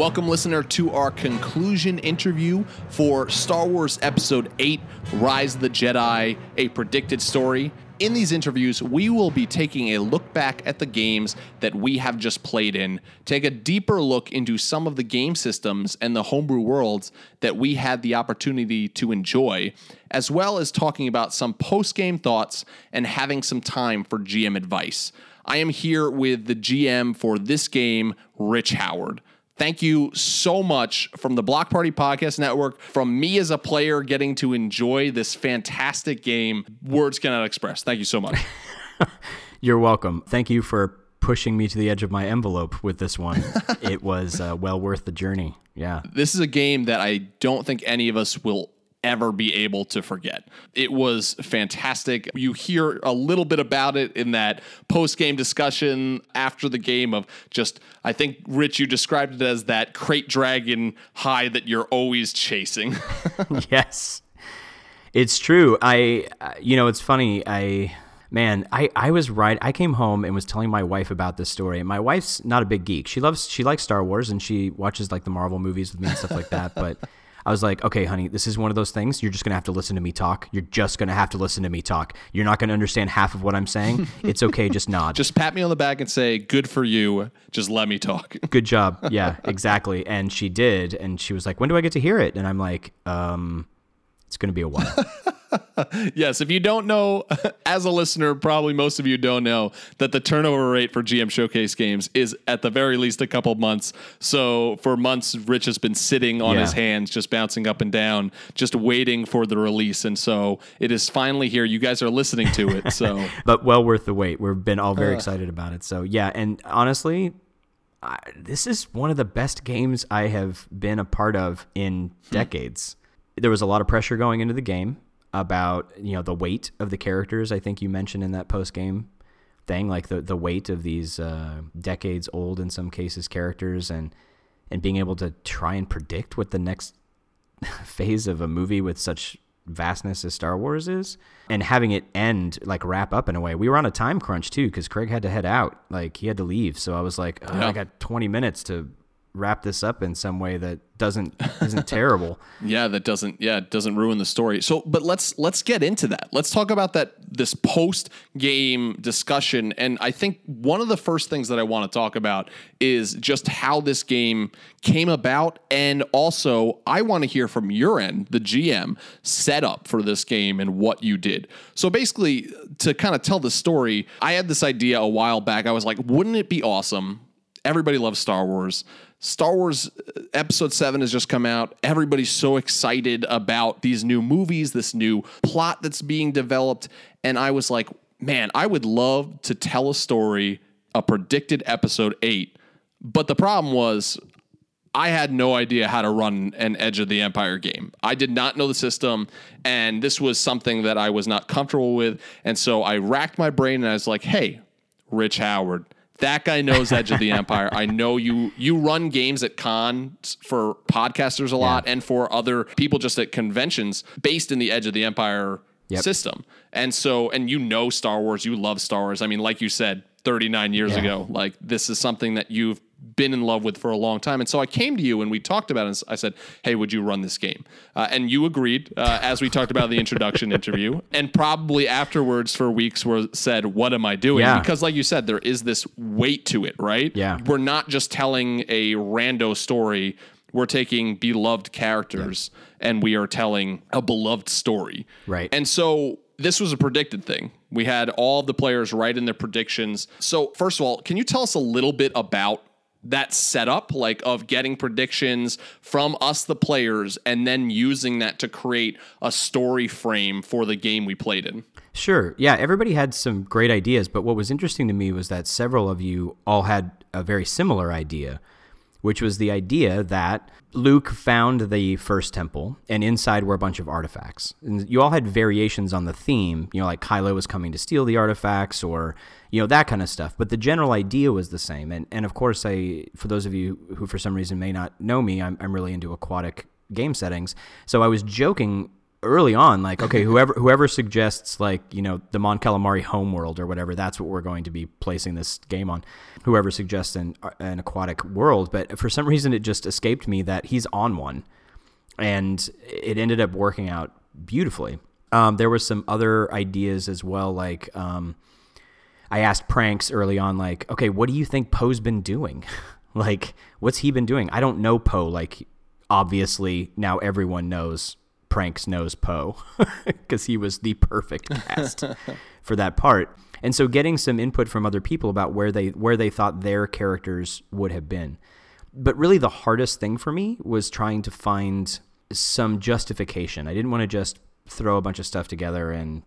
Welcome, listener, to our conclusion interview for Star Wars Episode 8 Rise of the Jedi, a predicted story. In these interviews, we will be taking a look back at the games that we have just played in, take a deeper look into some of the game systems and the homebrew worlds that we had the opportunity to enjoy, as well as talking about some post game thoughts and having some time for GM advice. I am here with the GM for this game, Rich Howard. Thank you so much from the Block Party Podcast Network, from me as a player getting to enjoy this fantastic game. Words cannot express. Thank you so much. You're welcome. Thank you for pushing me to the edge of my envelope with this one. it was uh, well worth the journey. Yeah. This is a game that I don't think any of us will ever be able to forget. It was fantastic. You hear a little bit about it in that post game discussion after the game of just, I think, Rich, you described it as that krayt dragon high that you're always chasing. yes. It's true. I, you know, it's funny. I, man, I, I was right. I came home and was telling my wife about this story. My wife's not a big geek. She loves, she likes Star Wars and she watches like the Marvel movies with me and stuff like that. But I was like, okay, honey, this is one of those things. You're just going to have to listen to me talk. You're just going to have to listen to me talk. You're not going to understand half of what I'm saying. It's okay. Just nod. just pat me on the back and say, good for you. Just let me talk. Good job. Yeah, exactly. And she did. And she was like, when do I get to hear it? And I'm like, um, it's going to be a while. yes, if you don't know, as a listener, probably most of you don't know that the turnover rate for GM Showcase games is at the very least a couple months. So for months, Rich has been sitting on yeah. his hands, just bouncing up and down, just waiting for the release. And so it is finally here. You guys are listening to it. So, but well worth the wait. We've been all very uh, excited about it. So yeah, and honestly, I, this is one of the best games I have been a part of in hmm. decades. There was a lot of pressure going into the game about you know the weight of the characters. I think you mentioned in that post game thing, like the the weight of these uh, decades old in some cases characters, and and being able to try and predict what the next phase of a movie with such vastness as Star Wars is, and having it end like wrap up in a way. We were on a time crunch too because Craig had to head out, like he had to leave. So I was like, oh, yeah. I got 20 minutes to wrap this up in some way that doesn't isn't terrible. Yeah, that doesn't yeah, doesn't ruin the story. So, but let's let's get into that. Let's talk about that this post game discussion and I think one of the first things that I want to talk about is just how this game came about and also I want to hear from your end, the GM, setup for this game and what you did. So basically to kind of tell the story, I had this idea a while back. I was like, wouldn't it be awesome everybody loves Star Wars. Star Wars uh, Episode 7 has just come out. Everybody's so excited about these new movies, this new plot that's being developed. And I was like, man, I would love to tell a story, a predicted Episode 8. But the problem was, I had no idea how to run an Edge of the Empire game. I did not know the system, and this was something that I was not comfortable with. And so I racked my brain and I was like, hey, Rich Howard that guy knows Edge of the Empire. I know you you run games at cons for podcasters a lot yeah. and for other people just at conventions based in the Edge of the Empire yep. system. And so and you know Star Wars, you love Star Wars. I mean, like you said 39 years yeah. ago, like this is something that you've been in love with for a long time. And so I came to you and we talked about it. And I said, Hey, would you run this game? Uh, and you agreed, uh, as we talked about the introduction interview. And probably afterwards for weeks were said, What am I doing? Yeah. Because, like you said, there is this weight to it, right? Yeah. We're not just telling a rando story. We're taking beloved characters yeah. and we are telling a beloved story. Right. And so this was a predicted thing. We had all of the players write in their predictions. So, first of all, can you tell us a little bit about that setup like of getting predictions from us the players and then using that to create a story frame for the game we played in. Sure. Yeah everybody had some great ideas but what was interesting to me was that several of you all had a very similar idea which was the idea that Luke found the first temple, and inside were a bunch of artifacts. And you all had variations on the theme, you know, like Kylo was coming to steal the artifacts, or you know that kind of stuff. But the general idea was the same. And and of course, I for those of you who for some reason may not know me, I'm I'm really into aquatic game settings. So I was joking early on, like, okay, whoever whoever suggests like you know the Mon Calamari homeworld or whatever, that's what we're going to be placing this game on. Whoever suggests an an aquatic world, but for some reason it just escaped me that he's on one, and it ended up working out beautifully. Um, there was some other ideas as well, like um, I asked Pranks early on, like, okay, what do you think Poe's been doing? like, what's he been doing? I don't know Poe. Like, obviously now everyone knows Pranks knows Poe because he was the perfect cast for that part. And so getting some input from other people about where they where they thought their characters would have been. But really the hardest thing for me was trying to find some justification. I didn't want to just throw a bunch of stuff together and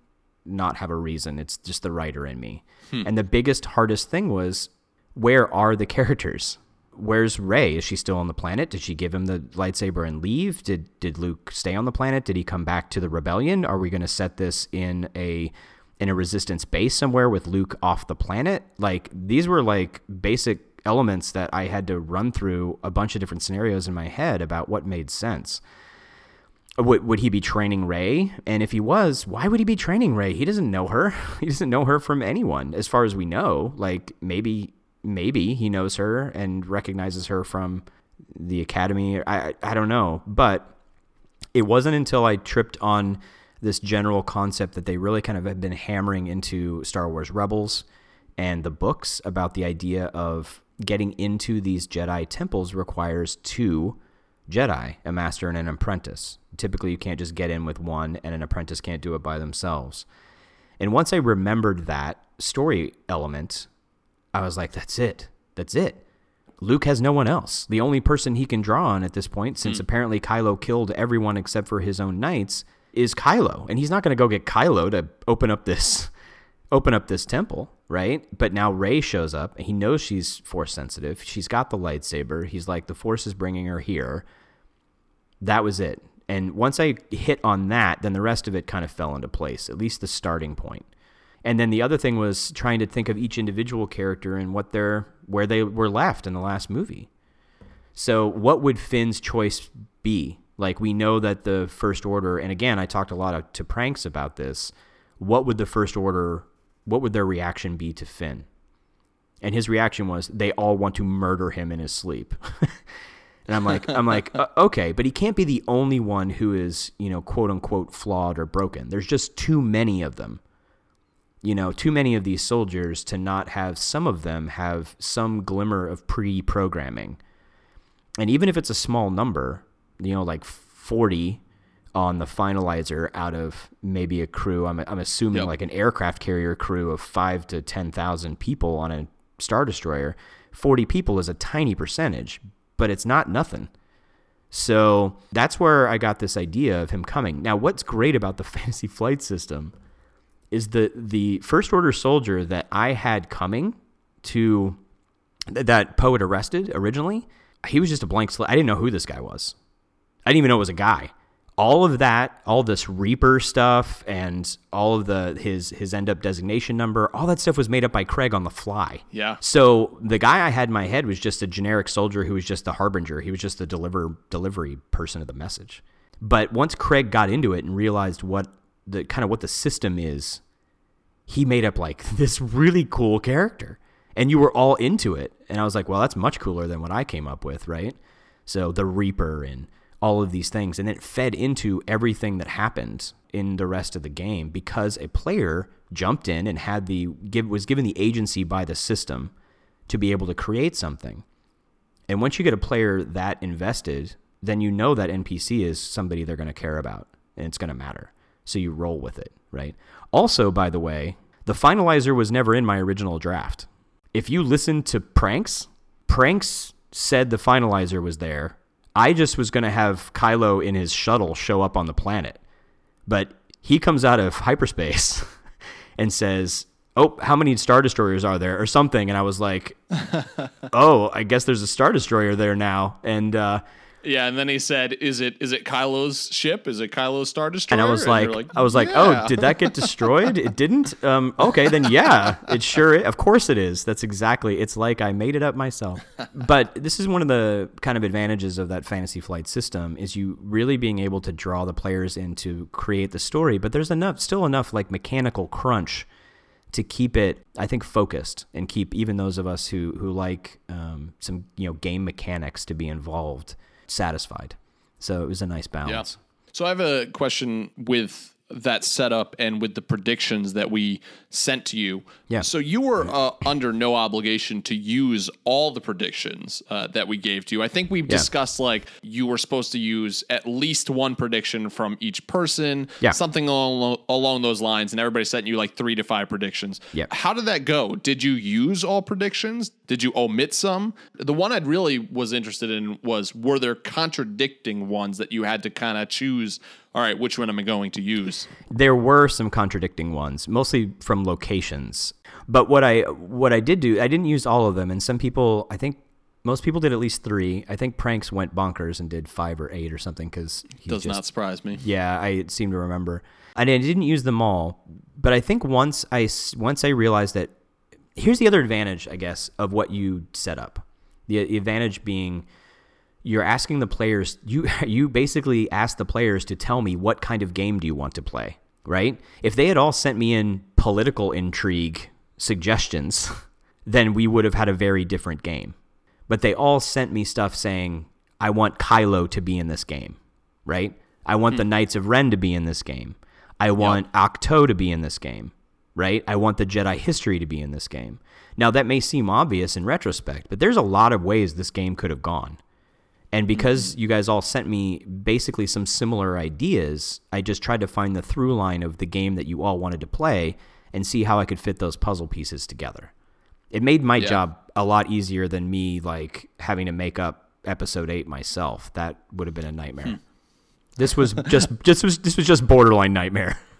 not have a reason. It's just the writer in me. Hmm. And the biggest hardest thing was where are the characters? Where's Rey? Is she still on the planet? Did she give him the lightsaber and leave? Did did Luke stay on the planet? Did he come back to the rebellion? Are we going to set this in a in a resistance base somewhere with Luke off the planet? Like these were like basic elements that I had to run through a bunch of different scenarios in my head about what made sense. Would, would he be training Rey? And if he was, why would he be training Rey? He doesn't know her. He doesn't know her from anyone, as far as we know. Like maybe maybe he knows her and recognizes her from the academy. I I don't know, but it wasn't until I tripped on this general concept that they really kind of have been hammering into Star Wars Rebels and the books about the idea of getting into these Jedi temples requires two Jedi, a master and an apprentice. Typically, you can't just get in with one, and an apprentice can't do it by themselves. And once I remembered that story element, I was like, that's it. That's it. Luke has no one else. The only person he can draw on at this point, since mm. apparently Kylo killed everyone except for his own knights, is Kylo. And he's not going to go get Kylo to open up this open up this temple, right? But now Rey shows up. He knows she's force sensitive. She's got the lightsaber. He's like the force is bringing her here. That was it. And once I hit on that, then the rest of it kind of fell into place, at least the starting point. And then the other thing was trying to think of each individual character and what their where they were left in the last movie. So what would Finn's choice be? Like we know that the First Order, and again, I talked a lot of, to Pranks about this. What would the First Order? What would their reaction be to Finn? And his reaction was they all want to murder him in his sleep. and I'm like, I'm like, uh, okay, but he can't be the only one who is, you know, quote unquote flawed or broken. There's just too many of them you know, too many of these soldiers to not have some of them have some glimmer of pre programming. And even if it's a small number, you know, like 40 on the finalizer out of maybe a crew, I'm, I'm assuming yep. like an aircraft carrier crew of five to 10,000 people on a Star Destroyer, 40 people is a tiny percentage, but it's not nothing. So that's where I got this idea of him coming. Now, what's great about the fantasy flight system is the the first order soldier that I had coming to that Poe had arrested originally. He was just a blank slate. I didn't know who this guy was. I didn't even know it was a guy. All of that, all this Reaper stuff, and all of the his his end up designation number, all that stuff was made up by Craig on the fly. Yeah. So the guy I had in my head was just a generic soldier who was just the harbinger. He was just the deliver delivery person of the message. But once Craig got into it and realized what the kind of what the system is, he made up like this really cool character. And you were all into it. And I was like, well, that's much cooler than what I came up with, right? So the Reaper and all of these things. And it fed into everything that happened in the rest of the game because a player jumped in and had the give was given the agency by the system to be able to create something. And once you get a player that invested, then you know that NPC is somebody they're going to care about and it's going to matter. So you roll with it, right? Also, by the way, the finalizer was never in my original draft. If you listen to Pranks, Pranks said the finalizer was there. I just was going to have Kylo in his shuttle show up on the planet. But he comes out of hyperspace and says, Oh, how many Star Destroyers are there? or something. And I was like, Oh, I guess there's a Star Destroyer there now. And, uh, Yeah, and then he said, "Is it is it Kylo's ship? Is it Kylo's Star Destroyer?" And I was you're like, I was like, oh, did that get destroyed? it didn't. Um, okay, then yeah, it sure. Of course it is. That's exactly. It's like I made it up myself. but this is one of the kind of advantages of that Fantasy Flight system is you really being able to draw the players in to create the story. But there's enough, still enough like mechanical crunch to keep it, I think, focused and keep even those of us who who like um, some you know game mechanics to be involved satisfied. So it was a nice Yeah. balance. So I have a question with that setup and with the predictions that we sent to you. Yeah. So you were uh, under no obligation to use all the predictions uh, that we gave to you. I think we've discussed like you were supposed to use at least one prediction from each person, Yeah. something along along those lines, and everybody sent you like three to five predictions. Yep. How did that go? Did you use all predictions? Did you omit some? The one I really was interested in was were there contradicting ones that you had to kind of choose? All right, which one am I going to use? there were some contradicting ones, mostly from locations. But what I what I did do, I didn't use all of them, and some people, I think most people did at least three. I think Pranks went bonkers and did five or eight or something because Does just not surprise me. yeah, I seem to remember. And I didn't use them all, but I think once I once I realized that here's the other advantage, I guess, of what you set up. The advantage being you're asking the players you you basically ask the players to tell me what kind of game do you want to play, right? If they had all sent me in political intrigue suggestions, then we would have had a very different game. But they all sent me stuff saying, I want Kylo to be in this game, right? I want the hmm. Knights of Ren to be in this game. I want Ahch-To to be in this game, right? I want the Jedi history to be in this game. Now, that may seem obvious in retrospect, but there's a lot of ways this game could have gone. And because mm-hmm. you guys all sent me basically some similar ideas, I just tried to find the through line of the game that you all wanted to play and see how I could fit those puzzle pieces together. It made my job a lot easier than me like having to make up episode 8 myself. That would have been a nightmare. Hmm. This was just just was this was just borderline nightmare.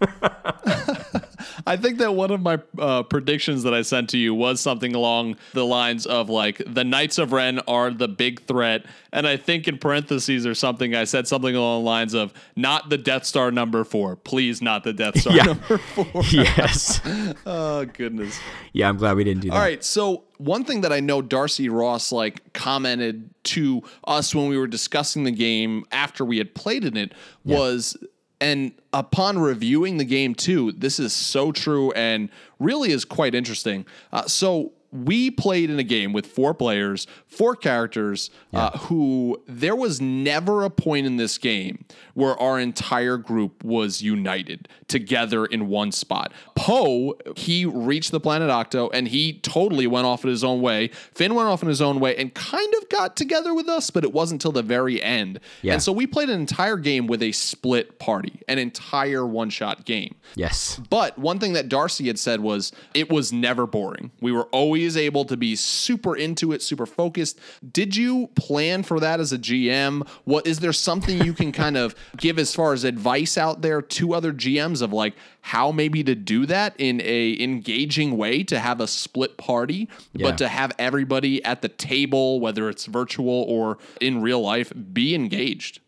I think that one of my uh, predictions that I sent to you was something along the lines of like the Knights of Ren are the big threat, and I think in parentheses or something I said something along the lines of not the Death Star number four, please, not the Death Star Yeah. number four. yes. Oh goodness. Yeah, I'm glad we didn't do that. All right. So one thing that I know Darcy Ross like commented to us when we were discussing the game after we had played in it was and upon reviewing the game too, this is so true and really is quite interesting. Uh, so we played in a game with four players, four characters, uh, who there was never a point in this game where our entire group was united together in one spot. Poe, he reached the planet Ahch-To and he totally went off in his own way. Finn went off in his own way and kind of got together with us, but it wasn't till the very end. Yeah. And so we played an entire game with a split party, an entire one shot game. Yes. But one thing that Darcy had said was it was never boring. We were always able to be super into it, super focused. Did you plan for that as a GM? What is there something you can kind of give as far as advice out there to other GMs of like how maybe to do that in a engaging way to have a split party, Yeah. but to have everybody at the table, whether it's virtual or in real life, be engaged?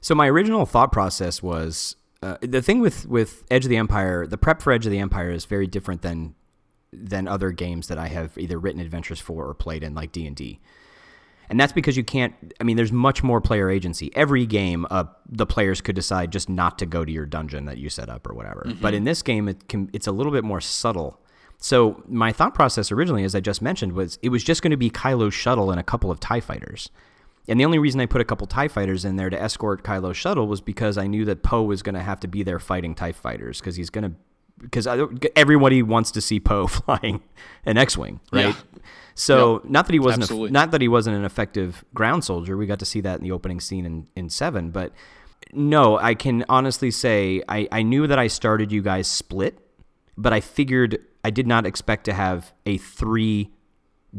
So my original thought process was uh, the thing with with Edge of the Empire. The prep for Edge of the Empire is very different than than other games that I have either written adventures for or played in, like D and D. And that's because you can't. I mean, there's much more player agency. Every game, uh, the players could decide just not to go to your dungeon that you set up or whatever. But in this game, it can. It's a little bit more subtle. So my thought process originally, as I just mentioned, was it was just going to be Kylo's shuttle and a couple of Tie fighters. And the only reason I put a couple TIE fighters in there to escort Kylo's shuttle was because I knew that Poe was going to have to be there fighting TIE fighters because he's going to, because everybody wants to see Poe flying an X Wing, right? Yeah. So not that he wasn't, a, not that he wasn't an effective ground soldier. We got to see that in the opening scene in, in Seven, but no, I can honestly say I, I knew that I started you guys split, but I figured I did not expect to have a three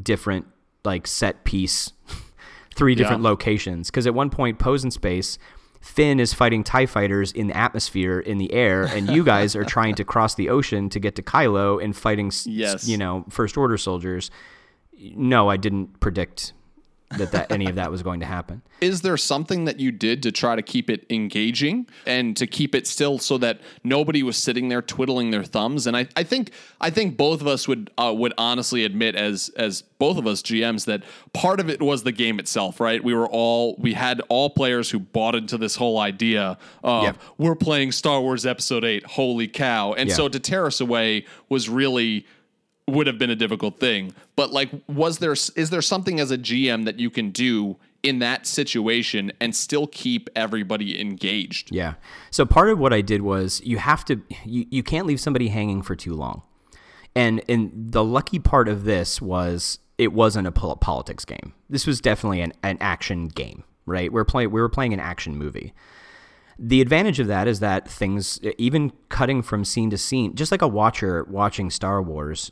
different like set piece, three different Yeah. locations. Because at one point, Poe's in space, Finn is fighting Tie fighters in the atmosphere in the air, and you guys are trying to cross the ocean to get to Kylo and fighting, Yes. you know, First Order soldiers. No, I didn't predict that, that any of that was going to happen. Is there something that you did to try to keep it engaging and to keep it still so that nobody was sitting there twiddling their thumbs? And I, I think I think both of us would uh, would honestly admit as as both of us GMs that part of it was the game itself, right? We were all we had all players who bought into this whole idea of Yeah. we're playing Star Wars Episode Eight, holy cow! And Yeah. so to tear us away was really would have been a difficult thing. But like, was there is there something as a GM that you can do in that situation and still keep everybody engaged? Yeah. So part of what I did was you have to you, you can't leave somebody hanging for too long. And and the lucky part of this was it wasn't a pol- politics game. This was definitely an, an action game, right? We're playing we were playing an action movie. The advantage of that is that things even cutting from scene to scene, just like a watcher watching Star Wars,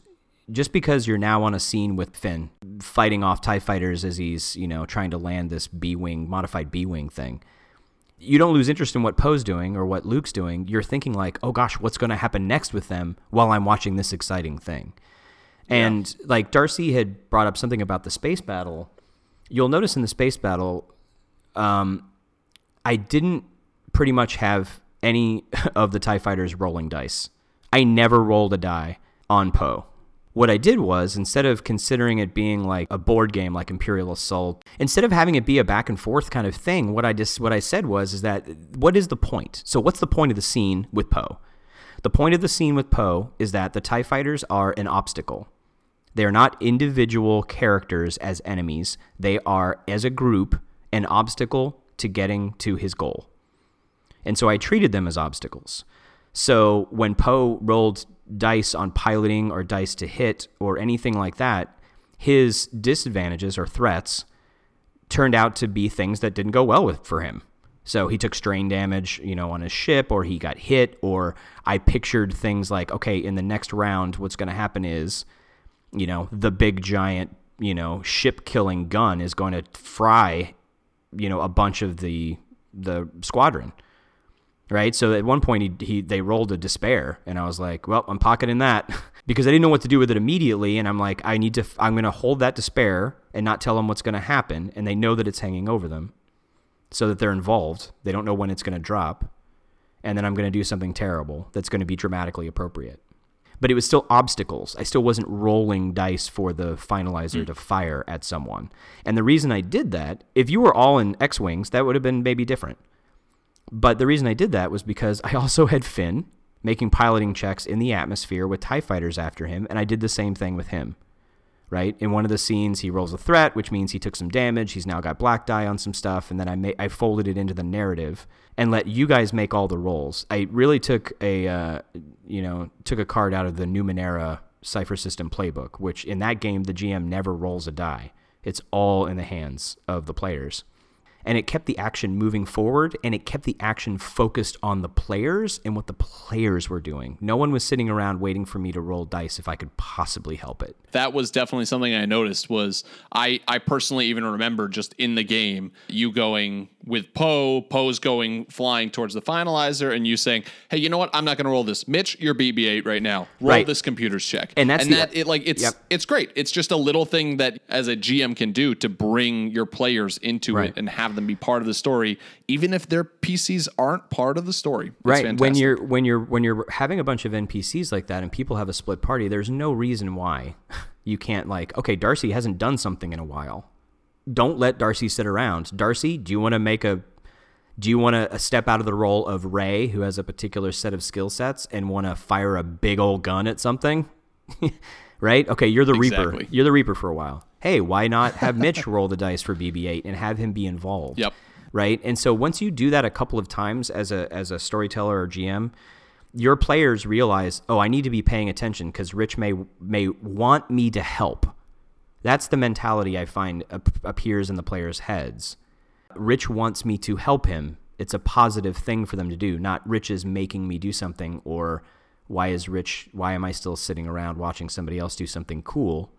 just because you're now on a scene with Finn fighting off TIE fighters as he's, you know, trying to land this B Wing, modified B Wing thing, you don't lose interest in what Poe's doing or what Luke's doing. You're thinking, like, oh gosh, what's going to happen next with them while I'm watching this exciting thing? And like Darcy had brought up something about the space battle. You'll notice in the space battle, um, I didn't pretty much have any of the TIE fighters rolling dice. I never rolled a die on Poe. What I did was instead of considering it being like a board game like Imperial Assault, instead of having it be a back and forth kind of thing, what I just what I said was is that what is the point? So what's the point of the scene with Poe? The point of the scene with Poe is that the TIE fighters are an obstacle. They are not individual characters as enemies. They are, as a group, an obstacle to getting to his goal. And so I treated them as obstacles. So when Poe rolled dice on piloting or dice to hit or anything like that, his disadvantages or threats turned out to be things that didn't go well with for him. So he took strain damage, you know, on his ship, or he got hit, or I pictured things like, okay, in the next round, what's going to happen is, you know, the big giant, you know, ship killing gun is going to fry, you know, a bunch of the the squadron right? So at one point he, he they rolled a despair, and I was like, well, I'm pocketing that because I didn't know what to do with it immediately, and I'm like, I need to, I'm gonna hold that despair and not tell them what's gonna happen, and they know that it's hanging over them, so that they're involved. They don't know when it's gonna drop, and then I'm gonna do something terrible that's gonna be dramatically appropriate. But it was still obstacles. I still wasn't rolling dice for the finalizer mm. to fire at someone. And the reason I did that, if you were all in X Wings, that would have been maybe different. But the reason I did that was because I also had Finn making piloting checks in the atmosphere with TIE fighters after him, and I did the same thing with him. Right? In one of the scenes, he rolls a threat, which means he took some damage. He's now got black die on some stuff, and then I, ma- I folded it into the narrative and let you guys make all the rolls. I really took a, uh, you know, took a card out of the Numenera Cypher System playbook, which in that game, the GM never rolls a die. It's all in the hands of the players and it kept the action moving forward and it kept the action focused on the players and what the players were doing. No one was sitting around waiting for me to roll dice if I could possibly help it. That was definitely something I noticed was I I personally even remember just in the game you going with Poe, Poe's going flying towards the finalizer and you saying, "Hey, you know what? I'm not going to roll this. Mitch, you're BB-8 right now. Roll Right. this computer's check." And that's and the- that it like it's Yep. it's great. It's just a little thing that as a GM can do to bring your players into Right. it and have them be part of the story even if their PCs aren't part of the story. It's right when you're when you're when you're having a bunch of npcs like that and people have a split party there's no reason why you can't like okay darcy hasn't done something in a while don't let darcy sit around. Darcy do you want to make a do you want to step out of the role of Rey who has a particular set of skill sets and want to fire a big old gun at something? Right? Okay you're the reaper. You're the reaper for a while. Hey why not have mitch roll the dice for bb8 and have him be involved? Yep. right? And so once you do that a couple of times as a as a storyteller or GM, your players realize, oh, I need to be paying attention because Rich may may want me to help. That's the mentality I find ap- appears in the players' heads. Rich wants me to help him. It's a positive thing for them to do, not Rich is making me do something or why is Rich why am I still sitting around watching somebody else do something cool?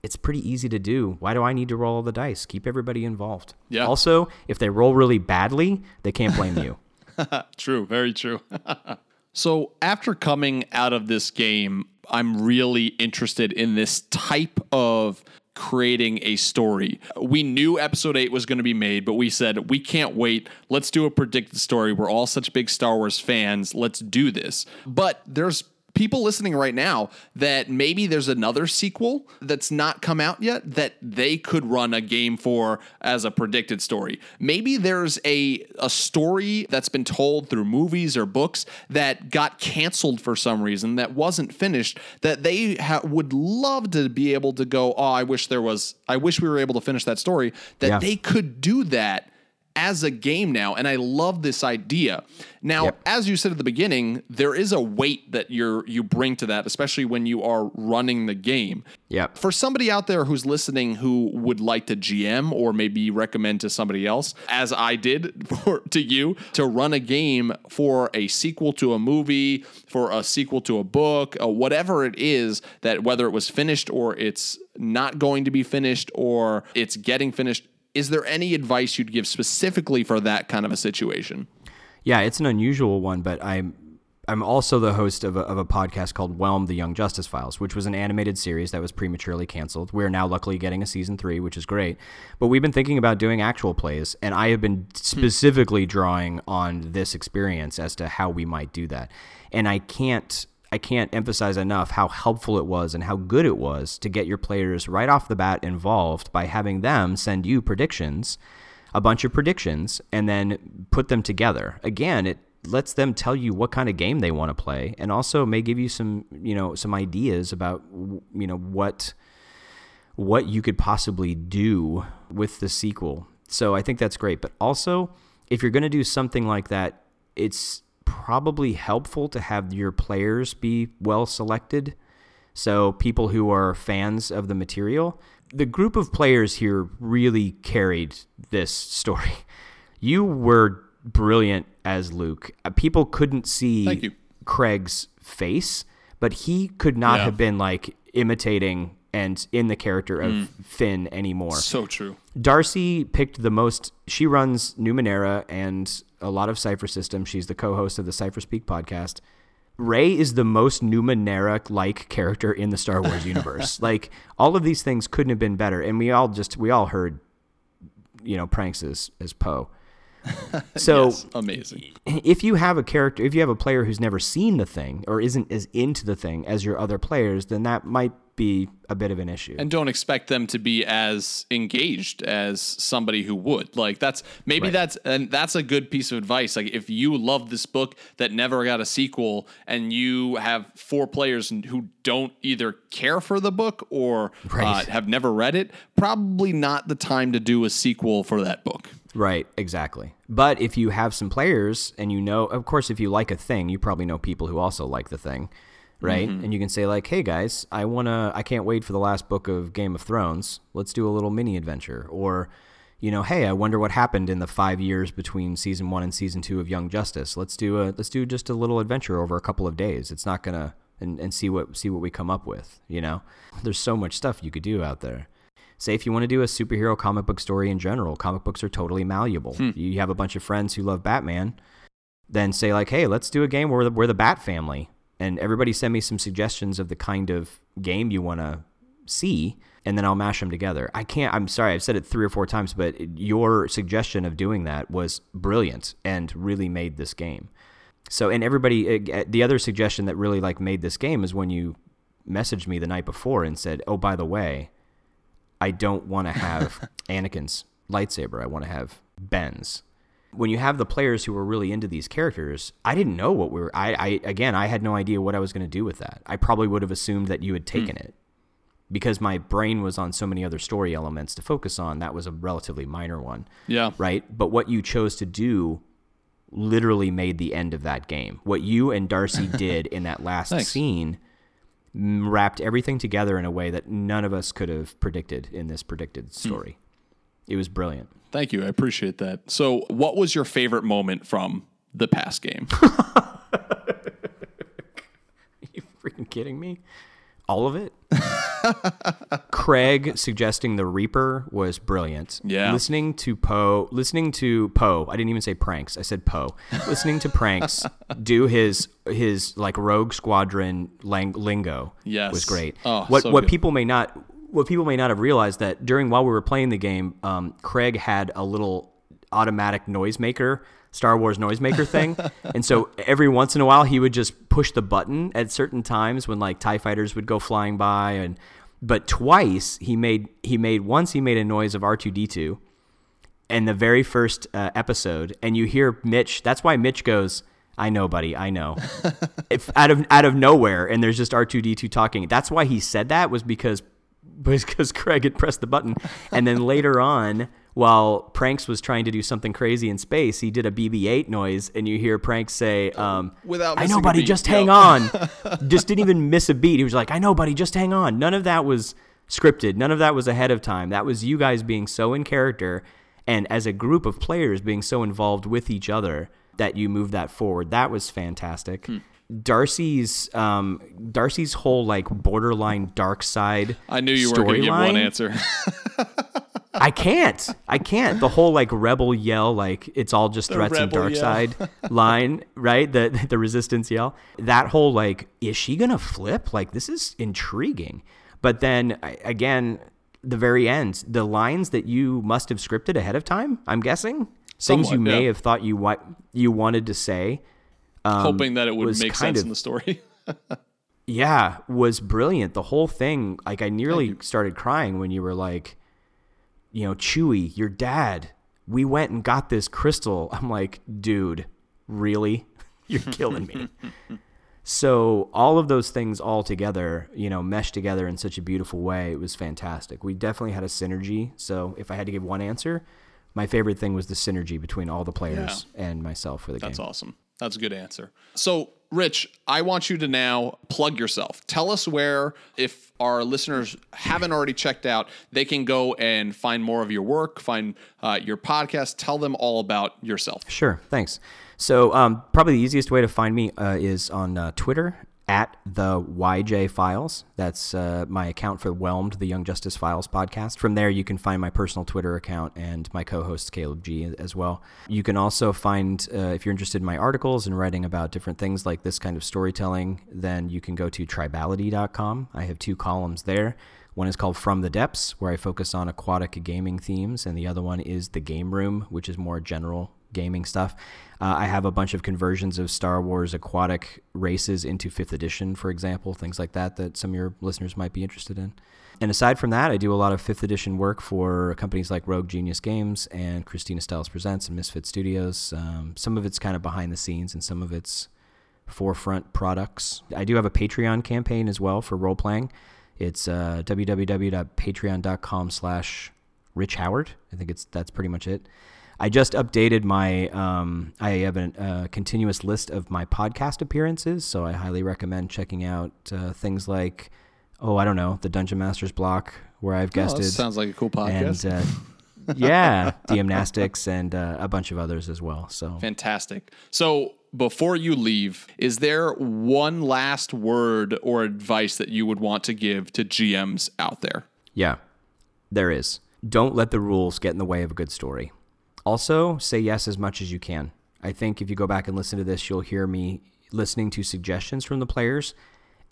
It's pretty easy to do. Why do I need to roll all the dice? Keep everybody involved. Yeah. Also, if they roll really badly, they can't blame you. True, very true. so, after coming out of this game, I'm really interested in this type of creating a story. We knew episode 8 was going to be made, but we said we can't wait. Let's do a predicted story. We're all such big Star Wars fans. Let's do this. But there's people listening right now that maybe there's another sequel that's not come out yet that they could run a game for as a predicted story. Maybe there's a a story that's been told through movies or books that got canceled for some reason that wasn't finished that they ha- would love to be able to go, "Oh, I wish there was I wish we were able to finish that story." That Yeah. they could do that as a game now and I love this idea. Now, Yep. as you said at the beginning, there is a weight that you're you bring to that especially when you are running the game. Yep. For somebody out there who's listening who would like to GM or maybe recommend to somebody else, as I did for, to you, to run a game for a sequel to a movie, for a sequel to a book, uh, whatever it is, that whether it was finished or it's not going to be finished or it's getting finished, is there any advice you'd give specifically for that kind of a situation? Yeah, it's an unusual one, but I'm I'm also the host of a, of a podcast called Whelm: The Young Justice Files, which was an animated series that was prematurely canceled. We're now luckily getting a season three, which is great. But we've been thinking about doing actual plays, and I have been hmm. specifically drawing on this experience as to how we might do that. And I can't I can't emphasize enough how helpful it was and how good it was to get your players right off the bat involved by having them send you predictions a bunch of predictions and then put them together. Again, it lets them tell you what kind of game they want to play and also may give you some, you know, some ideas about you know what what you could possibly do with the sequel. So I think that's great, but also if you're going to do something like that, it's probably helpful to have your players be well selected. So people who are fans of the material, the group of players here really carried this story. You were brilliant as Luke. Uh, People couldn't see. Craig's face, but he could not Yeah. have been like imitating and in the character of Finn anymore. So true. Darcy picked the most. She runs Numenera and a lot of Cypher System. She's the co-host of the Cypher Speak podcast. Rey is the most Numenera-like character in the Star Wars universe. like all of these things couldn't have been better, and we all just we all heard, you know, pranks as as Poe. So Yes, amazing. if you have a character, if you have a player who's never seen the thing or isn't as into the thing as your other players, then that might be a bit of an issue. and don't expect them to be as engaged as somebody who would like that's maybe that's and that's a good piece of advice like if you love this book that never got a sequel and you have four players who don't either care for the book or Right. uh, have never read it probably not the time to do a sequel for that book Right, exactly. But if you have some players and you know, of course, if you like a thing, you probably know people who also like the thing, right? Mm-hmm. And you can say like, "Hey guys, I wanna, I can't wait for the last book of Game of Thrones. Let's do a little mini adventure." Or, you know, "Hey, I wonder what happened in the five years between season one and season two of Young Justice. Let's do a, let's do just a little adventure over a couple of days. It's not gonna." And, and see what see what we come up with. You know, there's so much stuff you could do out there say if you want to do a superhero comic book story in general comic books are totally malleable hmm. you have a bunch of friends who love batman then say like hey let's do a game where the, we're the bat family and everybody send me some suggestions of the kind of game you want to see and then i'll mash them together i can't i'm sorry i've said it three or four times but your suggestion of doing that was brilliant and really made this game so and everybody uh, the other suggestion that really like made this game is when you messaged me the night before and said oh by the way I don't want to have Anakin's lightsaber. I want to have Ben's. When you have the players who are really into these characters, I didn't know what we were. I, I again, I had no idea what I was going to do with that. I probably would have assumed that you had hmm. taken it because my brain was on so many other story elements to focus on. That was a relatively minor one, yeah right? But what you chose to do literally made the end of that game. What you and Darcy did in that last Thanks. scene mm, wrapped everything together in a way that none of us could have predicted in this predicted hmm. story. It was brilliant. thank you i appreciate that so what was your favorite moment from the past game Are you freaking kidding me? All of it? Craig suggesting the Reaper was brilliant. Yeah. Listening to Poe, listening to Poe, I didn't even say pranks. I said Poe. listening to pranks do his his like Rogue Squadron lang- lingo Yes. was great. Oh, what so what good. people may not what people may not have realized that during while we were playing the game, um, Craig had a little automatic noisemaker, Star Wars noisemaker thing, and so every once in a while he would just push the button at certain times when like Tie fighters would go flying by, and but twice he made he made once he made a noise of R two D two, in the very first uh, episode, and you hear Mitch. That's why Mitch goes. I know, buddy. I know. if out of out of nowhere, and there's just R two D two talking. That's why he said that was because because Craig had pressed the button, and then later on, while Pranks was trying to do something crazy in space, he did a BB-8 noise, and you hear Pranks say, um, Without "I know, buddy. Just Yep. hang on." just didn't even miss a beat. He was like, "I know, buddy. Just hang on." None of that was scripted. None of that was ahead of time. That was you guys being so in character, and as a group of players being so involved with each other that you moved that forward. That was fantastic. Hmm. Darcy's um, Darcy's whole like borderline dark side. I knew you weren't going to give one answer. I can't. I can't. The whole like rebel yell, like it's all just threats and dark yell. side line, right? The the resistance yell. That whole like, is she gonna flip? Like this is intriguing. But then again, the very end, the lines that you must have scripted ahead of time. I'm guessing things you may yeah. have thought you what you wanted to say. Um, Hoping that it would make sense of- in the story. Yeah, was brilliant. The whole thing, like I nearly started crying when you were like, you know, Chewie, your dad, we went and got this crystal. I'm like, dude, really? You're killing me. so all of those things all together, you know, meshed together in such a beautiful way. It was fantastic. We definitely had a synergy. So if I had to give one answer, my favorite thing was the synergy between all the players and myself for the That's game. That's awesome. That's a good answer. So, Rich, I want you to now plug yourself. Tell us where, if our listeners haven't already checked out, they can go and find more of your work, find uh, your podcast. Tell them all about yourself. Sure, thanks. So, um, probably the easiest way to find me uh, is on uh, Twitter at the YJ Files. That's uh, my account for Whelmed, the Young Justice Files podcast. From there, you can find my personal Twitter account and my co-host Caleb G as well. You can also find, uh, if you're interested in my articles and writing about different things like this kind of storytelling, then you can go to tribality.com. I have two columns there. One is called From the Depths, where I focus on aquatic gaming themes, and the other one is The Game Room, which is more general gaming stuff. Uh, I have a bunch of conversions of Star Wars aquatic races into 5th edition, for example, things like that that some of your listeners might be interested in. And aside from that, I do a lot of 5th edition work for companies like Rogue Genius Games and Christina Stiles Presents and Misfit Studios. Um, some of it's kind of behind the scenes, and some of it's forefront products. I do have a Patreon campaign as well for role playing. It's uh, www.patreon.com slash Rich Howard. I think it's that's pretty much it. I just updated my. Um, I have a uh, continuous list of my podcast appearances, so I highly recommend checking out uh, things like, oh, I don't know, the Dungeon Masters block where I've Oh, guested sounds like a cool podcast. and uh, yeah, Gymnastics and uh, a bunch of others as well. So Fantastic. So, before you leave, is there one last word or advice that you would want to give to GMs out there? yeah, there is. Don't let the rules get in the way of a good story. Also, say yes as much as you can. I think if you go back and listen to this, you'll hear me listening to suggestions from the players.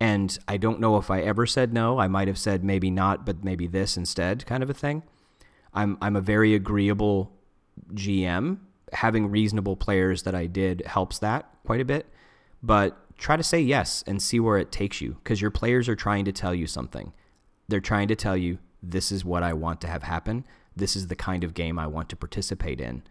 And I don't know if I ever said no. I might have said maybe not, but maybe this instead, kind of a thing. I'm I'm a very agreeable GM. Having reasonable players that I did helps that quite a bit. But try to say yes and see where it takes you because your players are trying to tell you something. They're trying to tell you this is what I want to have happen. This is the kind of game I want to participate in.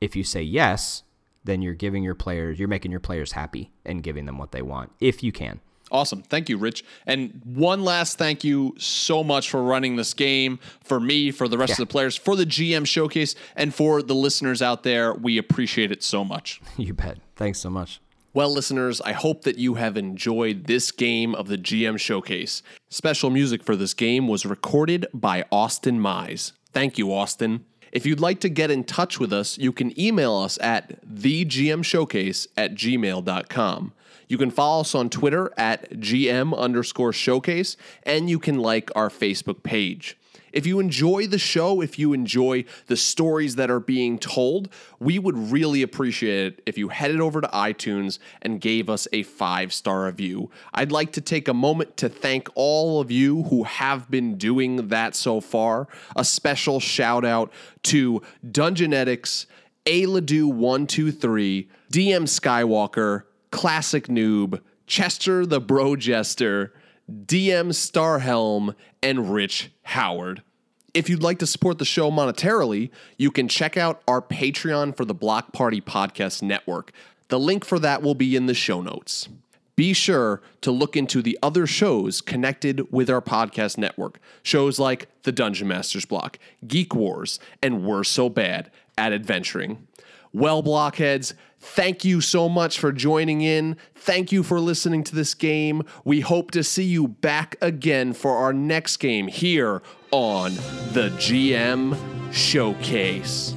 If you say yes, then you're giving your players, you're making your players happy and giving them what they want if you can. Awesome. Thank you, Rich. And one last thank you so much for running this game, for me, for the rest Yeah. of the players, for the GM showcase, and for the listeners out there. We appreciate it so much. You bet. Thanks so much. Well, listeners, I hope that you have enjoyed this game of the GM Showcase. Special music for this game was recorded by Austin Mize. Thank you, Austin. If you'd like to get in touch with us, you can email us at thegmshowcase at gmail.com. You can follow us on Twitter at GM underscore showcase, and you can like our Facebook page. If you enjoy the show, if you enjoy the stories that are being told, we would really appreciate it if you headed over to iTunes and gave us a five star review. I'd like to take a moment to thank all of you who have been doing that so far. A special shout out to Dungeonetics, Aladu123, DM Skywalker, Classic Noob, Chester the Bro Jester, DM Starhelm, and Rich Howard. If you'd like to support the show monetarily, you can check out our Patreon for the Block Party Podcast Network. The link for that will be in the show notes. Be sure to look into the other shows connected with our podcast network. Shows like The Dungeon Masters Block, Geek Wars, and We're So Bad at Adventuring. Well, blockheads, thank you so much for joining in. Thank you for listening to this game. We hope to see you back again for our next game here on the GM Showcase.